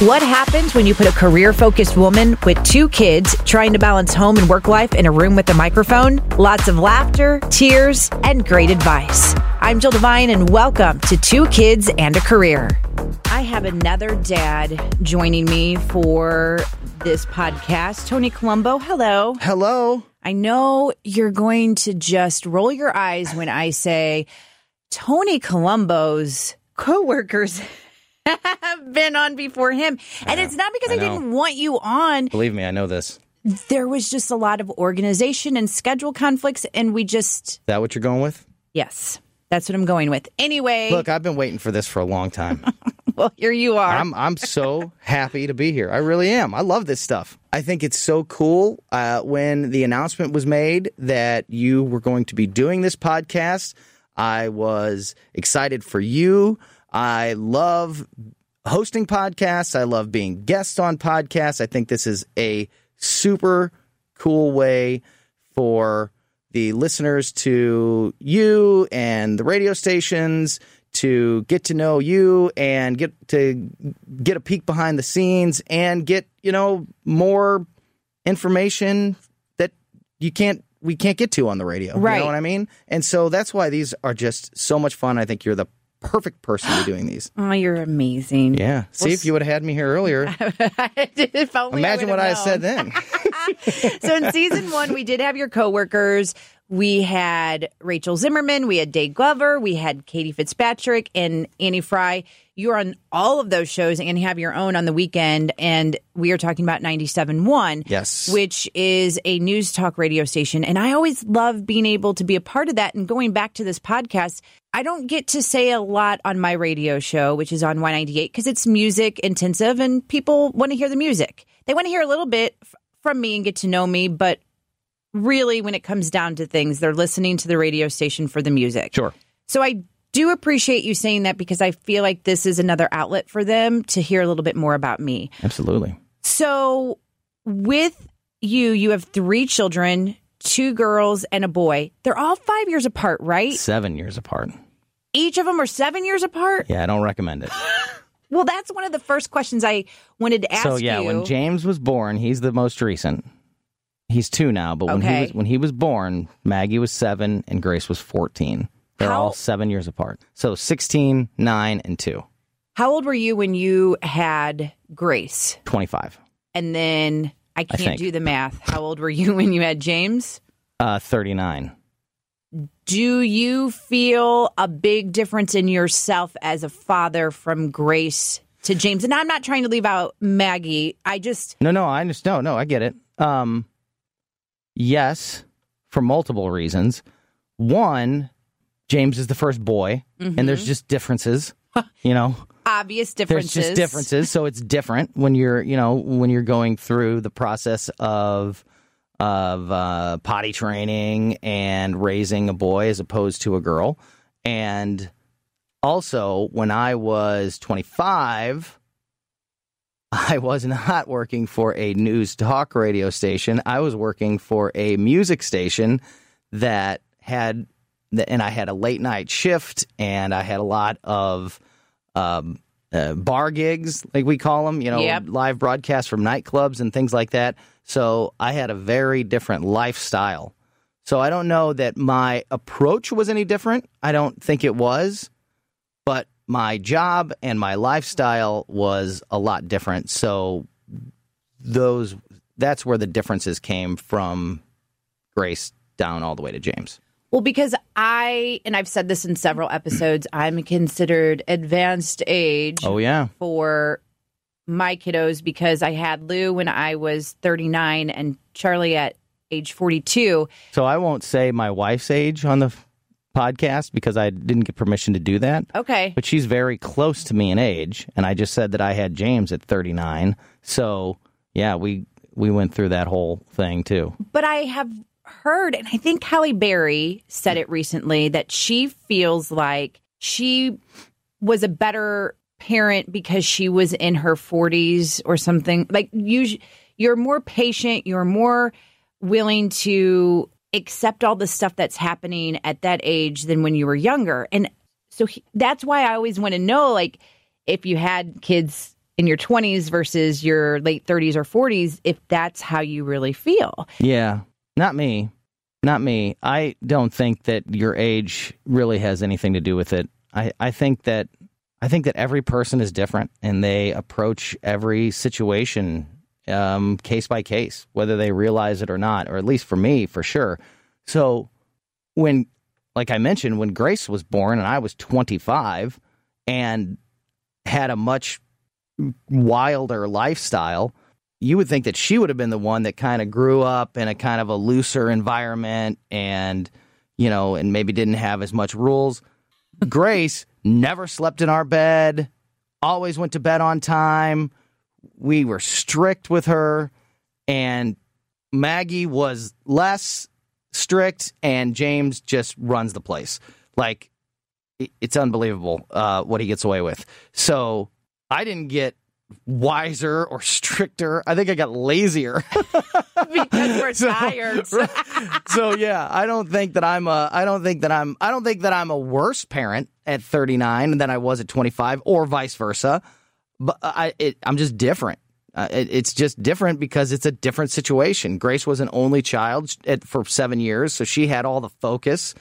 What happens when you put a career focused woman with two kids trying to balance home and work life in a room with a microphone? Lots of laughter, tears, and great advice. I'm Jill Devine, and welcome to Two Kids and a Career. I have another dad joining me for this podcast, Tony Colombo. Hello. Hello. I know you're going to just roll your eyes when I say Tony Colombo's coworkers been on before him. And it's not because I, I didn't want you on. Believe me, I know this. There was just a lot of organization and schedule conflicts, and we just, Is that what you're going with? yes, that's what I'm going with. Anyway, Look, I've been waiting for this for a long time. well, here you are. I'm I'm so happy to be here. I really am. I love this stuff. I think it's so cool. Uh, when the announcement was made that you were going to be doing this podcast, I was excited for you. I love hosting podcasts. I love being guests on podcasts. I think this is a super cool way for the listeners to you and the radio stations to get to know you and get to get a peek behind the scenes and get you know more information that you can't we can't get to on the radio you Right. know what i mean and so that's why these are just so much fun i think you're the perfect person to be doing these. Oh, you're amazing. yeah. See if you would have had me here earlier. Imagine what i said then. So in season one, we did have your coworkers. We had Rachel Zimmerman, we had Dave Glover, we had Katie Fitzpatrick, and Annie Frey. You're on all of those shows and have your own on the weekend. And we are talking about 97.1, Yes. which is a news talk radio station. And I always love being able to be a part of that. And going back to this podcast, I don't get to say a lot on my radio show, which is on Y98, because it's music intensive and people want to hear the music. They want to hear a little bit f- from me and get to know me, but really, when it comes down to things, they're listening to the radio station for the music. sure So I do appreciate you saying that because I feel like this is another outlet for them to hear a little bit more about me. absolutely So with you, you have three children, two girls and a boy. They're all five years apart, right? seven years apart Each of them are seven years apart. yeah i don't recommend it Well, that's one of the first questions I wanted to ask so yeah you. when james was born he's the most recent he's two now but when he was when he was born maggie was seven and grace was 14 they're How- all seven years apart so 16 9 and 2 How old were you when you had Grace? 25 And then I can't think. do the math. How old were you when you had James? uh 39 Do you feel a big difference in yourself as a father from Grace to James? And I'm not trying to leave out Maggie. I just, no no i understand no no i get it um yes for multiple reasons one james is the first boy and there's just differences you know obvious differences. There's just differences, so it's different when you're, you know, when you're going through the process of of uh, potty training and raising a boy as opposed to a girl. And also, when I was 25, I was not working for a news talk radio station. I was working for a music station that had, and I had a late night shift, and I had a lot of um, uh, bar gigs, like we call them, you know, Yep. live broadcasts from nightclubs and things like that. So I had a very different lifestyle. So I don't know that my approach was any different. I don't think it was, but my job and my lifestyle was a lot different. So those that's where the differences came from Grace down all the way to James. Well, because I, and I've said this in several episodes, I'm considered advanced age Oh yeah. for my kiddos because I had Lou when I was 39 and Charlie at age 42. So I won't say my wife's age on the podcast because I didn't get permission to do that. Okay. But she's very close to me in age, and I just said that I had James at 39. So yeah, we we went through that whole thing too. But I have heard, and I think Halle Berry said it recently, that she feels like she was a better parent because she was in her 40s or something. Like you, you're more patient. You're more willing to accept all the stuff that's happening at that age than when you were younger. And so he, that's why I always want to know, like, if you had kids in your 20s versus your late 30s or 40s, if that's how you really feel. Yeah, not me. Not me. I don't think that your age really has anything to do with it. I, I think that I think that every person is different and they approach every situation um, case by case, whether they realize it or not, or at least for me, for sure. So when, like I mentioned, when Grace was born and I was 25 and had a much wilder lifestyle, you would think that she would have been the one that kind of grew up in a kind of a looser environment and, you know, and maybe didn't have as much rules. Grace never slept in our bed, always went to bed on time. We were strict with her, and Maggie was less strict, and James just runs the place. Like, it's unbelievable uh, what he gets away with. So I didn't get wiser or stricter. I think I got lazier because we're so, tired. so yeah, I don't think that I'm a I don't think that I'm I don't think that I'm a worse parent at 39 than I was at 25 or vice versa. But I it, I'm just different. Uh, it, it's just different because it's a different situation. Grace was an only child at, for 7 years, so she had all the focus.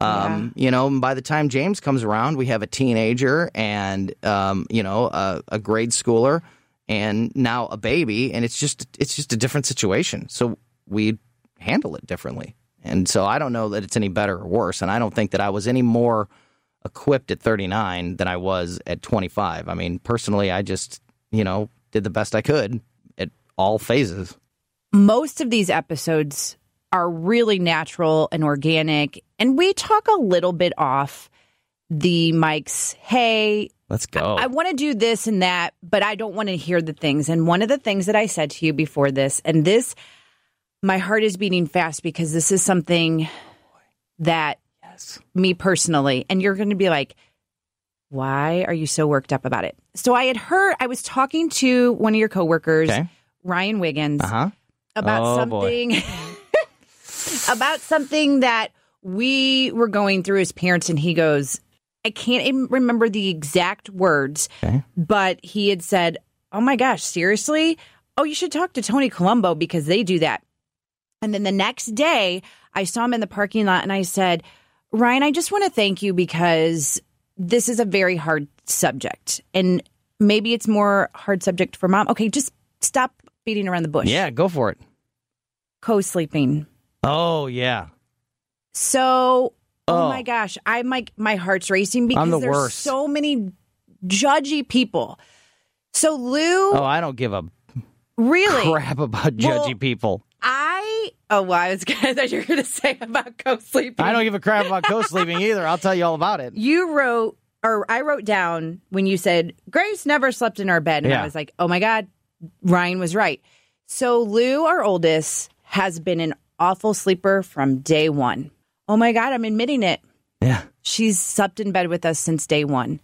Um, yeah. You know, by the time James comes around, we have a teenager and um, you know a, a grade schooler and now a baby, and it's just it's just a different situation. So we handle it differently, and so I don't know that it's any better or worse, and I don't think that I was any more equipped at 39 than I was at 25. I mean, personally, I just you know did the best I could at all phases. Most of these episodes are really natural and organic. And we talk a little bit off the mics. Hey, let's go. I, I want to do this and that, but I don't want to hear the things. And one of the things that I said to you before this, and this, my heart is beating fast because this is something that yes. me personally, and you're going to be like, why are you so worked up about it? So I had heard, I was talking to one of your coworkers, okay. Ryan Wiggins, uh-huh. about oh, something. about something that we were going through as parents, and he goes, I can't even remember the exact words, okay. but he had said, Oh my gosh, seriously? Oh, you should talk to Tony Colombo because they do that. And then the next day, I saw him in the parking lot and I said, Ryan, I just want to thank you because this is a very hard subject. And maybe it's more hard subject for mom. Okay, just stop beating around the bush. Yeah, go for it. Co sleeping. Oh yeah. So, oh, oh, my gosh, I'm like my heart's racing because the there's worst. so many judgy people. So Lou, oh, I don't give a really crap about judgy well, people. Oh, well, I was gonna that you're gonna say about co-sleeping. I don't give a crap about co-sleeping either. I'll tell you all about it. You wrote or I wrote down when you said Grace never slept in our bed, and yeah. I was like, oh my god, Ryan was right. So Lou, our oldest, has been an awful sleeper from day one. Oh my God, I'm admitting it. Yeah. She's slept in bed with us since day one.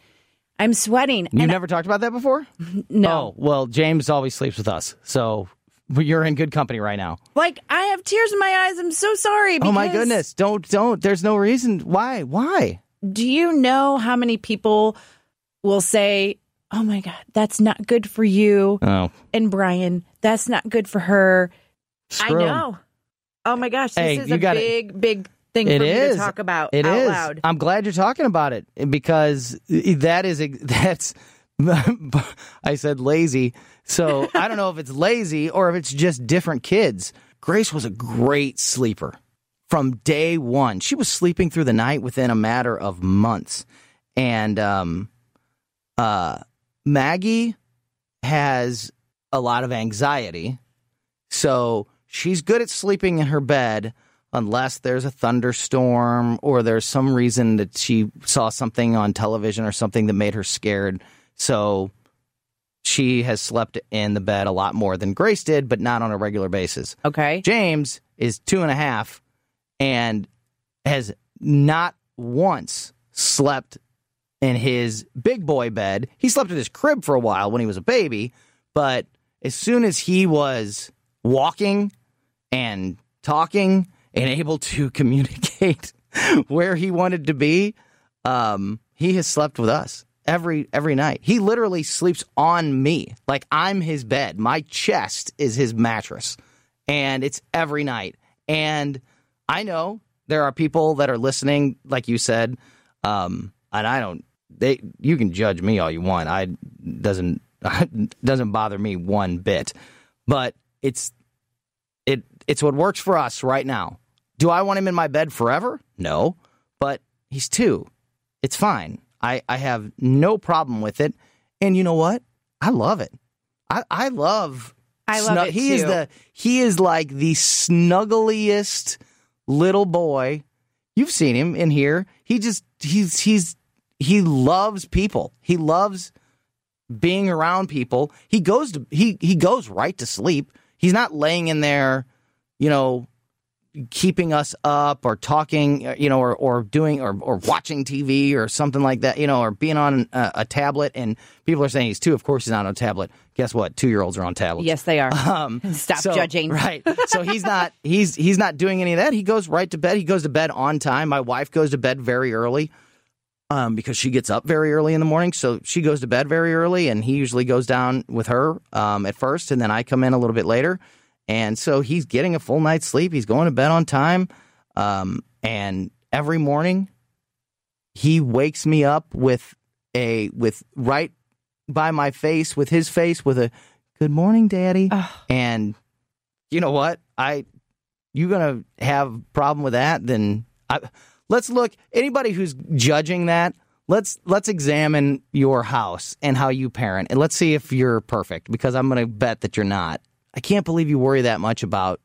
I'm sweating. You never I, talked about that before? No. Oh, well, James always sleeps with us. So you're in good company right now. Like I have tears in my eyes. I'm so sorry. oh my goodness. Don't don't. There's no reason. Why? Why? Do you know how many people will say, "Oh my god, that's not good for you." Oh. And Brian, that's not good for her. Screw I know. Oh my gosh, this hey, is a gotta, big, big thing it for is. me to talk about it out is. loud. I'm glad you're talking about it because that is that's. I said lazy, so I don't know if it's lazy or if it's just different kids. Grace was a great sleeper from day one. She was sleeping through the night within a matter of months, and um, uh, Maggie has a lot of anxiety, so She's good at sleeping in her bed, unless there's a thunderstorm or there's some reason that she saw something on television or something that made her scared. So she has slept in the bed a lot more than Grace did, but not on a regular basis. Okay. James is two and a half and has not once slept in his big boy bed. He slept in his crib for a while when he was a baby, but as soon as he was walking and talking and able to communicate where he wanted to be, um, he has slept with us every every night. He literally sleeps on me. Like I'm his bed. My chest is his mattress. And it's every night. And I know there are people that are listening, like you said, um, and I don't they you can judge me all you want. I doesn't doesn't bother me one bit. But it's it it's what works for us right now. Do I want him in my bed forever? No. But he's two. It's fine. I, I have no problem with it. And you know what? I love it. I, I love I love it he is the he is like the snuggliest little boy. You've seen him in here. He just he's he's he loves people. He loves being around people. He goes to he he goes right to sleep. He's not laying in there, you know, keeping us up or talking, uh, you know, or, or doing or, or watching TV or something like that, you know, or being on a, a tablet. And people are saying he's two. Of course, he's not on a tablet. Guess what? Two year olds are on tablets. Yes, they are. Um, Stop so- judging. Right. So he's not he's he's not doing any of that. He goes right to bed. He goes to bed on time. My wife goes to bed very early. Um, because she gets up very early in the morning, so she goes to bed very early, and he usually goes down with her um, at first, and then I come in a little bit later, and so he's getting a full night's sleep. He's going to bed on time, um, and every morning he wakes me up with a with right by my face with his face with a good morning, daddy, and you know what? I you gonna have a problem with that? Then I, let's look. Anybody who's judging that, let's let's examine your house and how you parent, and let's see if you're perfect. Because I'm gonna bet that you're not. I can't believe you worry that much about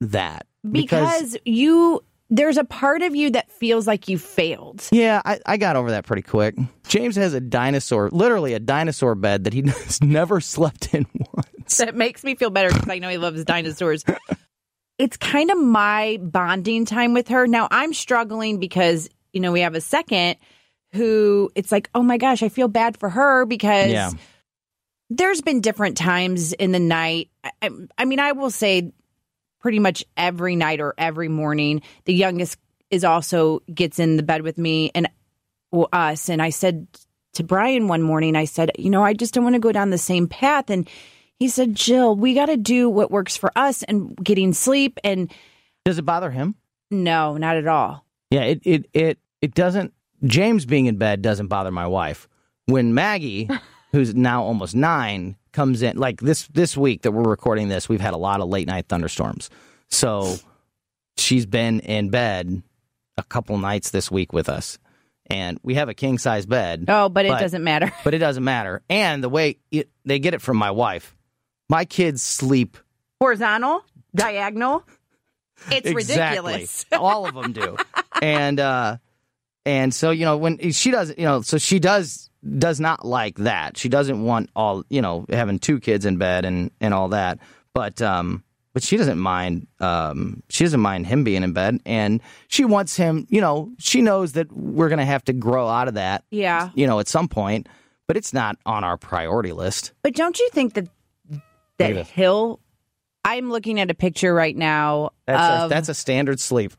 that. because you there's a part of you that feels like you failed. yeah, I, I got over that pretty quick. James has a dinosaur, literally a dinosaur bed that he has never slept in once. That makes me feel better because I know he loves dinosaurs. it's kind of my bonding time with her. Now I'm struggling because, you know, we have a second who it's like, oh my gosh, I feel bad for her because Yeah. there's been different times in the night. I- I, mean, I will say pretty much every night or every morning, the youngest is also gets in the bed with me and well, us. And I said to Brian one morning, I said, you know, I just don't want to go down the same path. And he said, Jill, we got to do what works for us and getting sleep. And Does it bother him? no, not at all. Yeah, it it it it doesn't. James being in bed doesn't bother my wife. When Maggie, who's now almost nine, comes in, like this this week that we're recording this, we've had a lot of late night thunderstorms. So she's been in bed a couple nights this week with us, and we have a king size bed. Oh, but it doesn't matter. but it doesn't matter. And the way it, they get it from my wife, my kids sleep Horizontal, diagonal. It's Exactly. ridiculous. All of them do. and uh and so you know when she does you know so she does does not like that. She doesn't want all, you know, having two kids in bed and and all that. But um but she doesn't mind um she doesn't mind him being in bed and she wants him, you know, she knows that we're going to have to grow out of that, Yeah. you know, at some point, but it's not on our priority list. But don't you think that that hill? I'm looking at a picture right now. That's a, that's a standard sleep.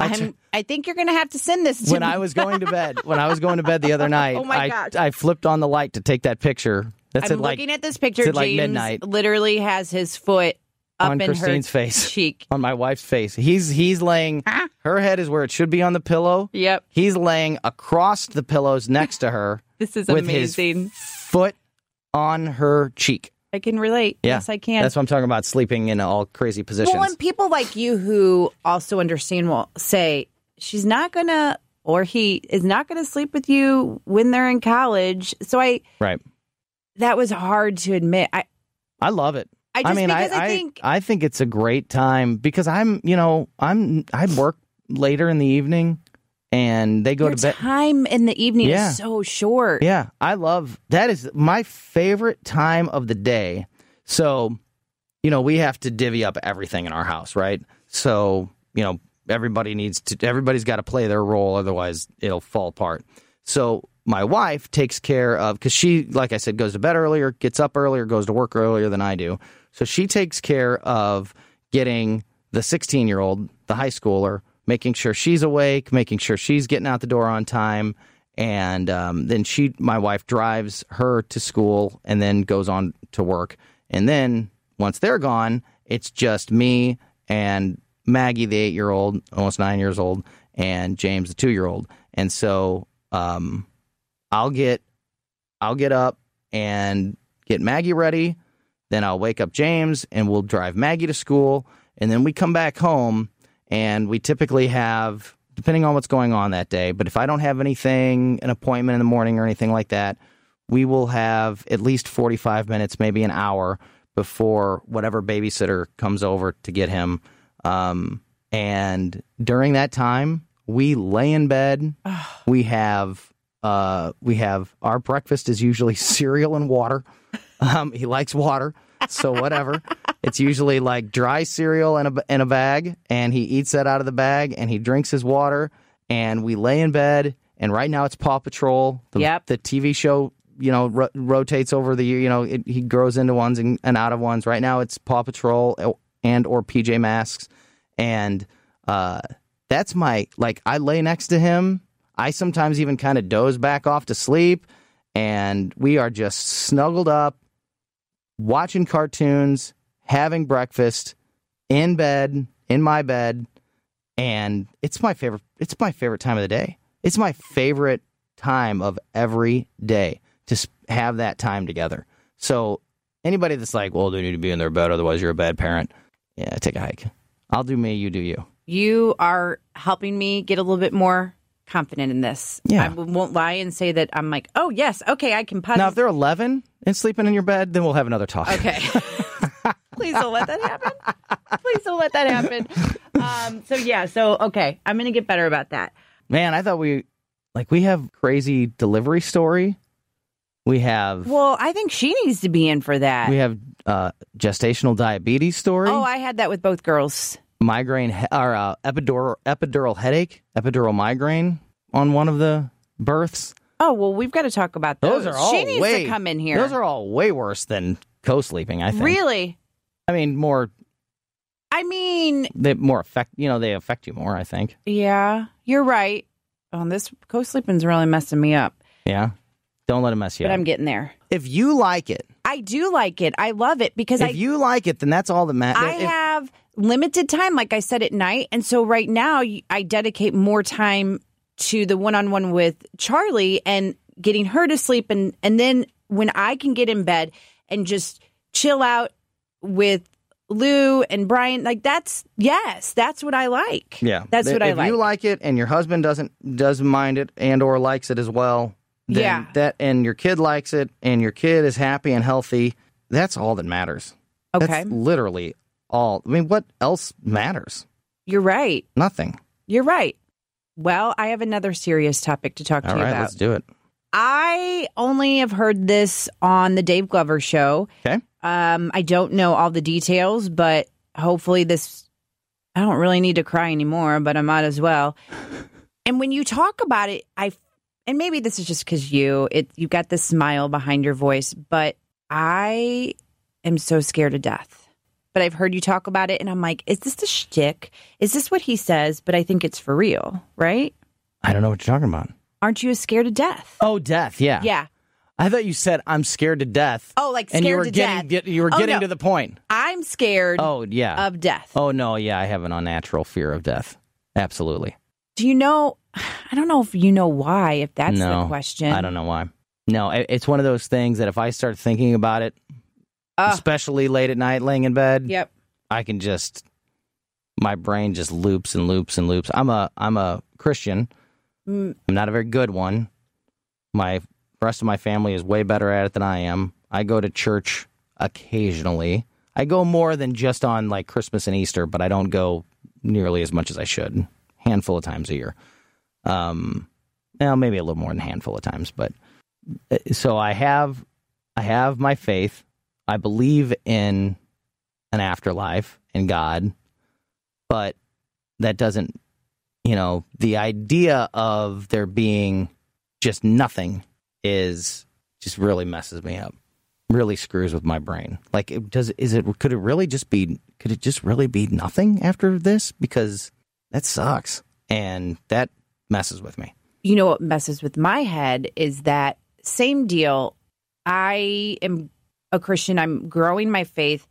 I t- I'm, I think you're going to have to send this to when me. I was going to bed, when I was going to bed the other oh night, Oh my I, gosh. I flipped on the light to take that picture. That's I'm at like looking at this picture. at, like, James midnight. literally has his foot up On in Christine's her face. cheek. on my wife's face. He's he's laying. Ah. Her head is where it should be on the pillow. Yep. He's laying across the pillows next to her This is with amazing. his foot on her cheek. I can relate. Yeah, Yes, I can. That's what I'm talking about. Sleeping in all crazy positions. Well, and people like you who also understand will say she's not gonna or he is not gonna sleep with you when they're in college. So I right. that was hard to admit. I I love it. I just mean, I, I, think I think it's a great time because I'm, you know, I'm I work later in the evening, and they go your to bed. time in the evening Yeah. is so short. Yeah, I love that. Is my favorite time of the day. So, you know, we have to divvy up everything in our house, right? So, you know, everybody needs to. Everybody's got to play their role, otherwise it'll fall apart. So, my wife takes care of because she, like I said, goes to bed earlier, gets up earlier, goes to work earlier than I do. So she takes care of getting the 16 year old, the high schooler, making sure she's awake, making sure she's getting out the door on time, and um, then she, my wife, drives her to school and then goes on to work. And then once they're gone, it's just me and Maggie, the eight year old, almost nine years old, and James, the two year old. And so um, I'll get I'll get up and get Maggie ready. Then I'll wake up James and we'll drive Maggie to school. And then we come back home and we typically have, depending on what's going on that day, but if I don't have anything, an appointment in the morning or anything like that, we will have at least 45 minutes, maybe an hour before whatever babysitter comes over to get him. Um, and during that time, we lay in bed. we have uh, we have our breakfast is usually cereal and water. Um, he likes water, so whatever. It's usually like dry cereal in a in a bag, and he eats that out of the bag, and he drinks his water, and we lay in bed. And right now it's Paw Patrol. The, Yep. the TV show, you know, ro- rotates over the year. You know, it, he grows into ones and, and out of ones. Right now it's Paw Patrol and or PJ Masks, and uh, that's my like. I lay next to him. I sometimes even kind of doze back off to sleep, and we are just snuggled up, watching cartoons, having breakfast, in bed, in my bed, and it's my favorite. It's my favorite time of the day. It's my favorite time of every day to have that time together. So anybody that's like, well, they need to be in their bed, otherwise you're a bad parent. Yeah, take a hike. I'll do me, you do you. You are helping me get a little bit more confident in this. Yeah. I won't lie and say that I'm like, oh yes, okay, I can Now, if they're 11 and sleeping in your bed, then we'll have another talk. Okay. Please don't let that happen. Please don't let that happen. Um, so yeah, so okay, I'm gonna get better about that. Man, I thought we like we have crazy delivery story. We have Well, I think she needs to be in for that. we have uh, gestational diabetes story, oh, I had that with both girls. migraine he- or uh, epidural epidural headache, epidural migraine on one of the births. Oh well, we've got to talk about those. Those are all she needs way, to come in here. Those are all way worse than co-sleeping. I think. really. I mean, more I mean, they more affect. You know, they affect you more. I think. yeah, you're right. Oh, this co-sleeping's really messing me up, Yeah. Don't let it mess you but up. I'm getting there. if you like it, I do like it. I love it because if I you like it, then that's all that matters. I have limited time, like I said, at night. And so right now, I dedicate more time to the one on one with Charlie and getting her to sleep. And, and then when I can get in bed and just chill out with Lou and Brian, like that's, yes, that's what I like. Yeah, That's If- what I if like. you like it, and your husband doesn't doesn't mind it, and or likes it as well, then Yeah. that and your kid likes it, and your kid is happy and healthy. That's all that matters. Okay. That's literally all. I mean, what else matters? You're right. Nothing. You're right. Well, I have another serious topic to talk to All you right, about. let's do it. I only have heard this on the Dave Glover show. Okay. Um, I don't know all the details, but hopefully this. I don't really need to cry anymore, but I might as well. And when you talk about it, I and maybe this is just because you it you got this smile behind your voice, but I am so scared to death. But I've heard you talk about it, and I'm like, is this the shtick? Is this what he says? But I think it's for real, right? I don't know what you're talking about. Aren't you scared to death? Oh, death. Yeah. Yeah. I thought you said I'm scared to death. Oh, like and you were to getting death. get, you were Oh, getting no. to the point. I'm scared Oh yeah. of death. oh no, yeah. I have an unnatural fear of death. Absolutely. Do you know? I don't know if you know why. If that's no, the question, I don't know why. No, it's one of those things that if I start thinking about it, Oh. especially late at night, laying in bed, Yep. I can just my brain just loops and loops and loops. I'm a I'm a Christian. I'm not a very good one. My rest of my family is way better at it than I am. I go to church occasionally. I go more than just on like Christmas and Easter, but I don't go nearly as much as I should. Handful of times a year. Um, well, maybe a little more than a handful of times, but uh, so I have, I have my faith. I believe in an afterlife and God, but that doesn't, you know, the idea of there being just nothing is just really messes me up. Really screws with my brain. Like, it does is it? Could it really just be? Could it just really be nothing after this? Because that sucks, and that messes with me. You know what messes with my head is that same deal. I am a Christian. I'm growing my faith.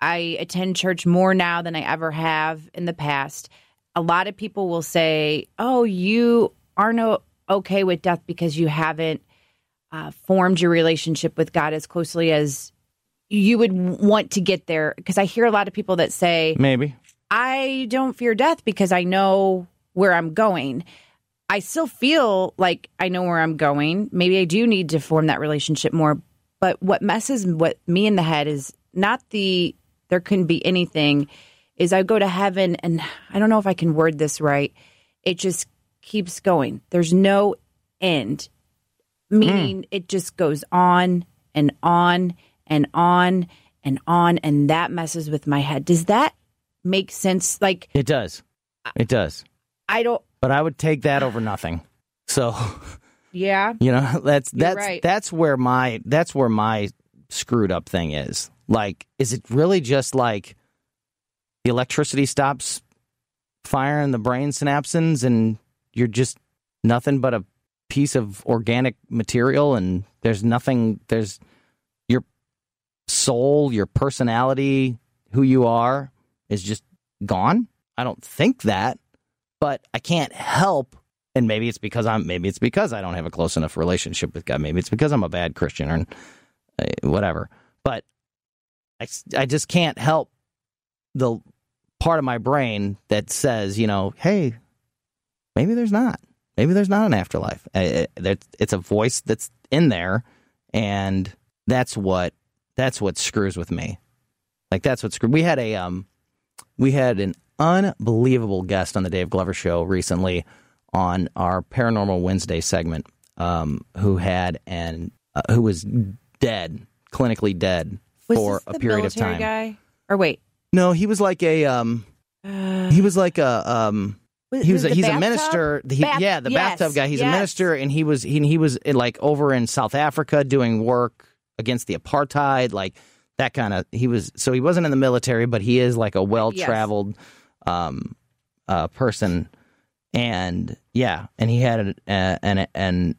I attend church more now than I ever have in the past. A lot of people will say, "Oh, you aren't okay with death because you haven't uh, formed your relationship with God as closely as you would want to get there." Because I hear a lot of people that say, Maybe. I don't fear death because I know where I'm going. I still feel like I know where I'm going. Maybe I do need to form that relationship more. But what messes what me in the head is not the there couldn't be anything is I go to heaven and I don't know if I can word this right. It just keeps going. There's no end. Meaning it just goes on and on and on and on and that messes with my head. Does that make sense? Like It does. It does. I don't But I would take that over nothing. So, yeah. you know, that's that's right. that's where my that's where my screwed up thing is. Like, is it really just like the electricity stops firing the brain synapses and you're just nothing but a piece of organic material and there's nothing there's your soul, your personality, who you are is just gone? I don't think that, but I can't help and maybe it's because I'm maybe it's because I don't have a close enough relationship with God. Maybe it's because I'm a bad Christian or uh, whatever. But i, I just can't help the part of my brain that says, you know, hey, maybe there's not. Maybe there's not an afterlife. Uh, uh, It's a voice that's in there, and that's what that's what screws with me. Like that's what screwed. We had a um, we had an unbelievable guest on the Dave Glover show recently on our Paranormal Wednesday segment, um, who had and uh, who was dead, clinically dead Was for a period of time. Guy? Or wait. No, he was like a um, Uh, he was like a um, he was a, he's a minister. He, Bath- yeah, the yes, bathtub guy. He's a minister, and he was he, he was in, like over in South Africa doing work against the apartheid, like that kind of. He was so he wasn't in the military, but he is like a well traveled um, uh, person, and yeah, and he had an an an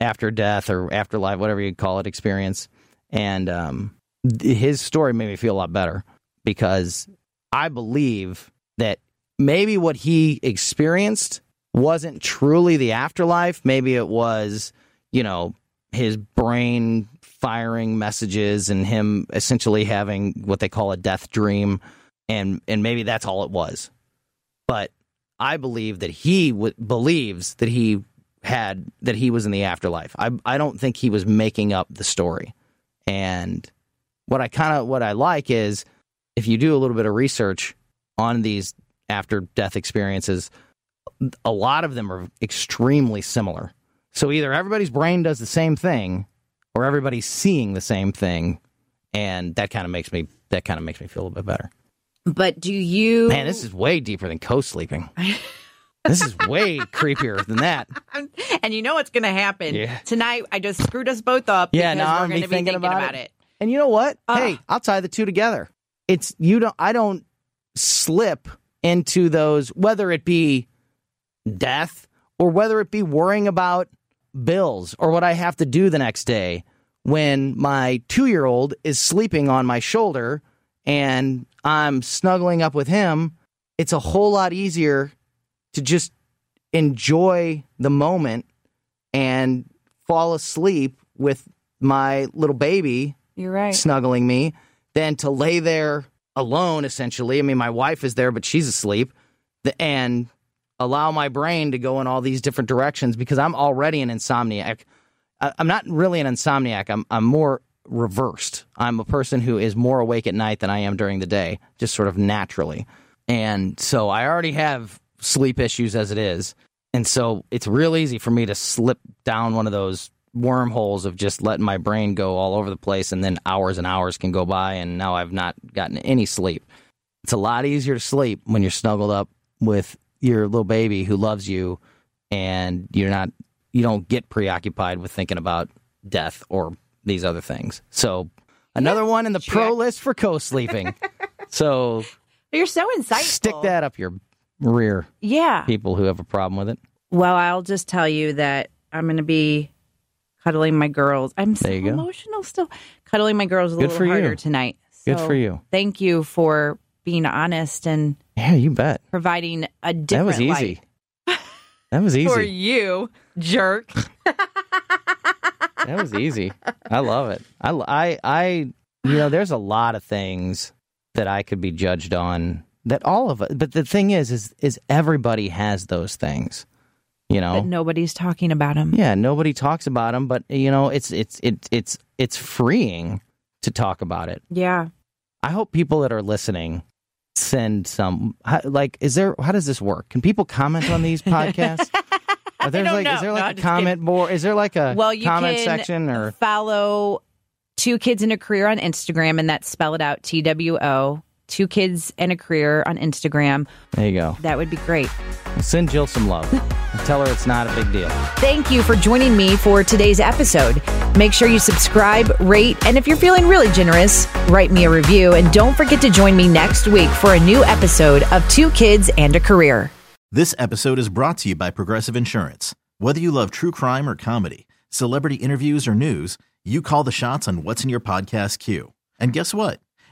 after death or afterlife, whatever you call it, experience, and um, his story made me feel a lot better because I believe that maybe what he experienced wasn't truly the afterlife. Maybe it was, you know, his brain firing messages and him essentially having what they call a death dream, and and maybe that's all it was. But I believe that he w- believes that he had that he was in the afterlife. I I don't think he was making up the story. And what I kind of what I like is if you do a little bit of research on these after death experiences, a lot of them are extremely similar. So either everybody's brain does the same thing or everybody's seeing the same thing and that kind of makes me that kind of makes me feel a little bit better. But do you? Man, this is way deeper than co-sleeping. this is way creepier than that. and you know what's going to happen Yeah. tonight. I just screwed us both up. Yeah, because now we're I'm going be to be thinking thinking about about, it. it. And you know what? Ah. hey, I'll tie the two together. It's you don't I don't slip into those whether it be death or whether it be worrying about bills or what I have to do the next day when my 2-year-old is sleeping on my shoulder and I'm snuggling up with him. It's a whole lot easier to just enjoy the moment and fall asleep with my little baby You're right. snuggling me than to lay there alone, essentially. I mean, my wife is there, but she's asleep, and allow my brain to go in all these different directions because I'm already an insomniac. I'm not really an insomniac. I'm, I'm more reversed. I'm a person who is more awake at night than I am during the day, just sort of naturally. And so I already have sleep issues as it is. And so it's real easy for me to slip down one of those wormholes of just letting my brain go all over the place and then hours and hours can go by and now I've not gotten any sleep. It's a lot easier to sleep when you're snuggled up with your little baby who loves you and you're not you don't get preoccupied with thinking about death or these other things. So another one in the pro list for co-sleeping. so You're so insightful. stick that up your rear, Yeah. people who have a problem with it. Well, I'll just tell you that I'm going to be cuddling my girls. I'm so There you go. emotional still. Cuddling my girls a Good little for you. harder tonight. Good for you. Thank you for being honest and Yeah, you bet. providing a That was easy. That was easy for you, jerk. That was easy. I love it. I, I, I, you know, there's a lot of things that I could be judged on. That all of us. But the thing is, is, is everybody has those things. You know, but nobody's talking about them. Yeah, nobody talks about them, but you know, it's it's it's it's it's freeing to talk about it. Yeah. I hope people that are listening send some how, like is there how does this work? Can people comment on these podcasts? Are there don't like know. is there like I'm a comment board? Is there like a Well, you comment can section or follow Two Kids in a Career on Instagram, and that's spell it out T W O. Two Kids and a Career on Instagram. there you go. That would be great. Send Jill some love. tell her it's not a big deal. Thank you for joining me for today's episode. Make sure you subscribe, rate, and if you're feeling really generous, write me a review. And don't forget to join me next week for a new episode of Two Kids and a Career. This episode is brought to you by Progressive Insurance. Whether you love true crime or comedy, celebrity interviews or news, you call the shots on what's in your podcast queue. And guess what?